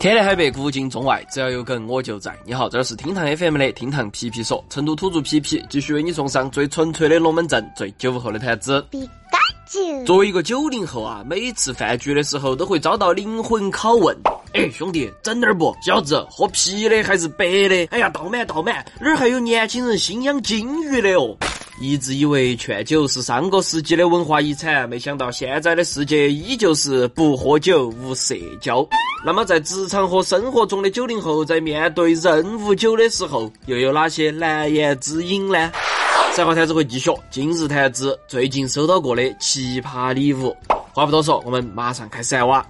天南海北，古今中外，只要有梗我就在。你好，这是厅堂 FM 的厅堂皮皮说，成都土著皮皮继续为你送上最纯粹的龙门阵，最九后的谈资。作为一个九零后啊，每次饭局的时候都会遭到灵魂拷问。哎，兄弟，整点不？小子，喝啤的还是白的？哎呀，倒满倒满，哪儿还有年轻人心养金鱼的哦？一直以为劝酒是上个世纪的文化遗产，没想到现在的世界依旧是不喝酒无社交。那么，在职场和生活中的九零后，在面对任务酒的时候，又有哪些难言之隐呢？才华谈子会继续，今日谈资最近收到过的奇葩礼物。话不多说，我们马上开始来挖。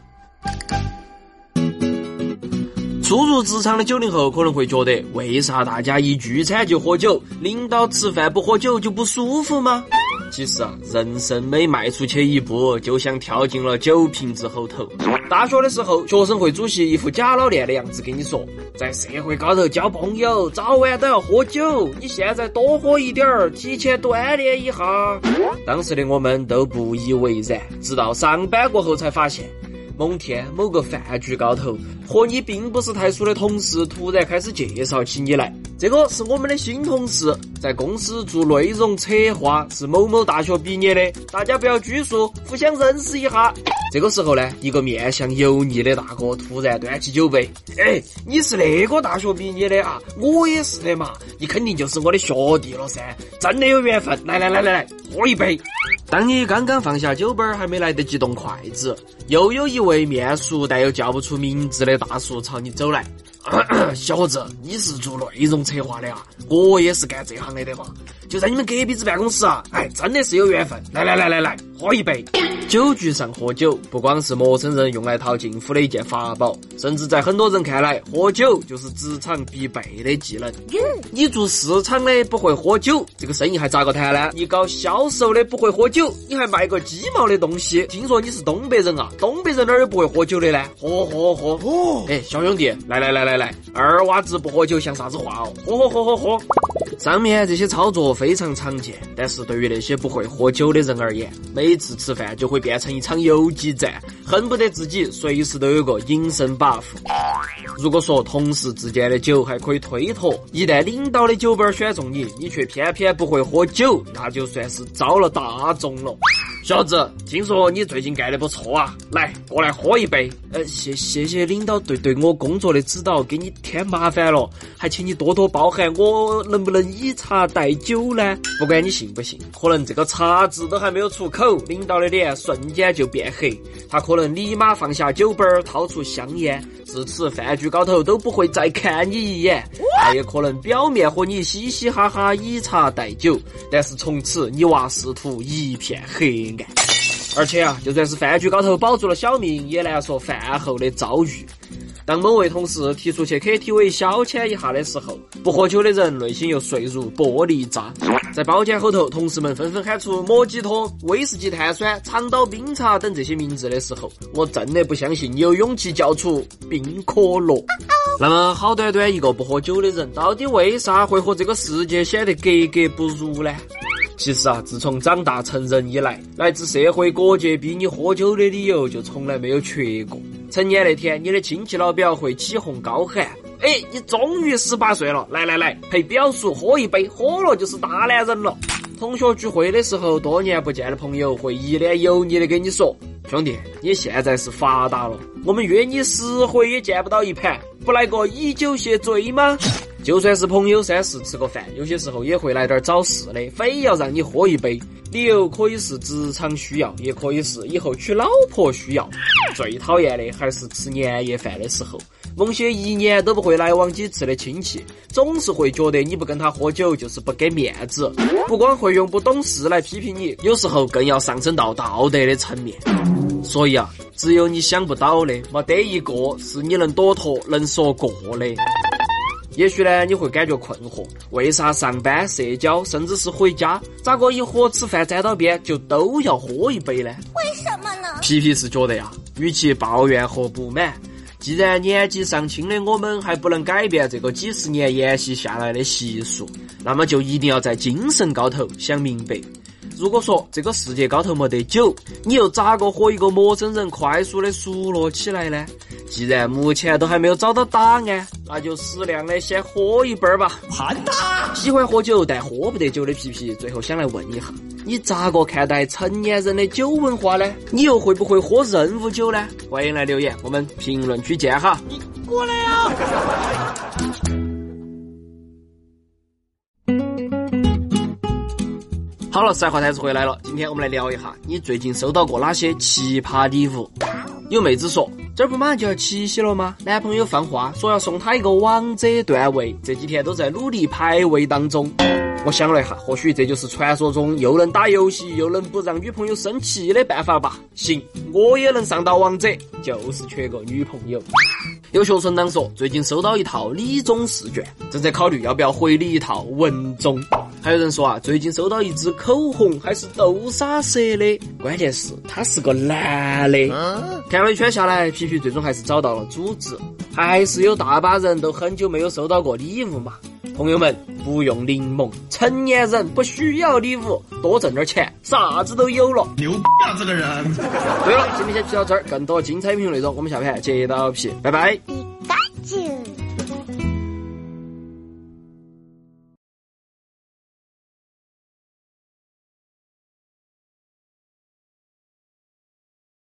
初入职场的九零后可能会觉得，为啥大家一聚餐就喝酒？领导吃饭不喝酒就不舒服吗？其实啊，人生每迈出去一步，就像跳进了酒瓶子后头。大学的时候，学生会主席一副假老练的样子跟你说，在社会高头交朋友，早晚都要喝酒。你现在多喝一点儿，提前锻炼一下。当时的我们都不以为然，直到上班过后才发现。某天某个饭局高头，和你并不是太熟的同事突然开始介绍起你来。这个是我们的新同事，在公司做内容策划，是某某大学毕业的。大家不要拘束，互相认识一下。这个时候呢，一个面相油腻的大哥突然端起酒杯，哎，你是那个大学毕业的啊？我也是的嘛，你肯定就是我的学弟了噻，真的有缘分。来来来来来，喝一杯。当你刚刚放下酒杯，还没来得及动筷子，又有一位面熟但又叫不出名字的大叔朝你走来。小伙子，你是做内容策划的啊？我也是干这行的的嘛，就在你们隔壁子办公室啊！哎，真的是有缘分。来来来来来，喝一杯。酒局上喝酒，不光是陌生人用来套近乎的一件法宝，甚至在很多人看来，喝酒就是职场必备的技能。你做市场的不会喝酒，这个生意还咋个谈呢？你搞销售的不会喝酒，你还卖个鸡毛的东西？听说你是东北人啊？东北人哪儿有不会喝酒的呢？喝喝喝！哦，哎，小兄弟，来来来来来，二娃子不喝酒像啥子话哦？喝喝喝喝喝！上面这些操作非常常见，但是对于那些不会喝酒的人而言，每次吃饭就会变成一场游击战，恨不得自己随时都有个隐身 buff。如果说同事之间的酒还可以推脱，一旦领导的酒杯选中你，你却偏偏不会喝酒，那就算是遭了大众了。小子，听说你最近干得不错啊，来过来喝一杯。呃，谢谢谢领导对对我工作的指导，给你添麻烦了，还请你多多包涵。我能不能以茶代酒呢？不管你信不信，可能这个茶字都还没有出口，领导的脸瞬间就变黑。他可能立马放下酒杯，掏出香烟，自此饭局高头都不会再看你一眼。他也可能表面和你嘻嘻哈哈以茶代酒，但是从此你娃仕途一片黑。而且啊，就算是饭局高头保住了小命，也难说饭后的遭遇。当某位同事提出去 KTV 消遣一下的时候，不喝酒的人内心又碎如玻璃渣。在包间后头，同事们纷纷喊出莫吉托、威士忌碳酸、长岛冰茶等这些名字的时候，我真的不相信你有勇气叫出冰可乐。那么，好端端一个不喝酒的人，到底为啥会和这个世界显得格格不入呢？其实啊，自从长大成人以来，来自社会各界逼你喝酒的理由就从来没有缺过。成年那天，你的亲戚老表会起哄高喊：“哎，你终于十八岁了，来来来，陪表叔喝一杯，喝了就是大男人了。”同学聚会的时候，多年不见的朋友会一脸油腻的跟你说：“兄弟，你现在是发达了，我们约你十回也见不到一盘，不来个以酒谢罪吗？”就算是朋友三四吃个饭，有些时候也会来点找事的，非要让你喝一杯。理由可以是职场需要，也可以是以后娶老婆需要。最讨厌的还是吃年夜饭的时候，某些一年都不会来往几次的亲戚，总是会觉得你不跟他喝酒就是不给面子，不光会用不懂事来批评你，有时候更要上升到道德的层面。所以啊，只有你想不到的，没得一个是你能躲脱、能说过的。也许呢，你会感觉困惑，为啥上班、社交，甚至是回家，咋个一和吃饭沾到边就都要喝一杯呢？为什么呢？皮皮是觉得呀，与其抱怨和不满，既然年纪尚轻的我们还不能改变这个几十年沿袭下来的习俗，那么就一定要在精神高头想明白。如果说这个世界高头没得酒，你又咋个和一个陌生人快速的熟络起来呢？既然目前都还没有找到答案，那就适量的先喝一杯儿吧。盘他！喜欢喝酒但喝不得酒的皮皮，最后想来问一下，你咋个看待成年人的酒文化呢？你又会不会喝任务酒呢？欢迎来留言，我们评论区见哈。你过来呀！好了，赛话台子回来了。今天我们来聊一下，你最近收到过哪些奇葩礼物？有妹子说，这不马上就要七夕了吗？男朋友放话说要送她一个王者段位，这几天都在努力排位当中。我想了一下，或许这就是传说中又能打游戏又能不让女朋友生气的办法吧。行，我也能上到王者，就是缺个女朋友。有学生党说，最近收到一套理综试卷，正在考虑要不要回你一套文综。还有人说啊，最近收到一支口红，还是豆沙色的，关键是他是个男的。看了一圈下来，皮皮最终还是找到了组织，还是有大把人都很久没有收到过礼物嘛。朋友们，不用柠檬，成年人不需要礼物，多挣点钱，啥子都有了。牛逼啊，这个人！对了，今天先皮到这儿，更多精彩评论内容，我们下盘接到皮，拜拜。一、二、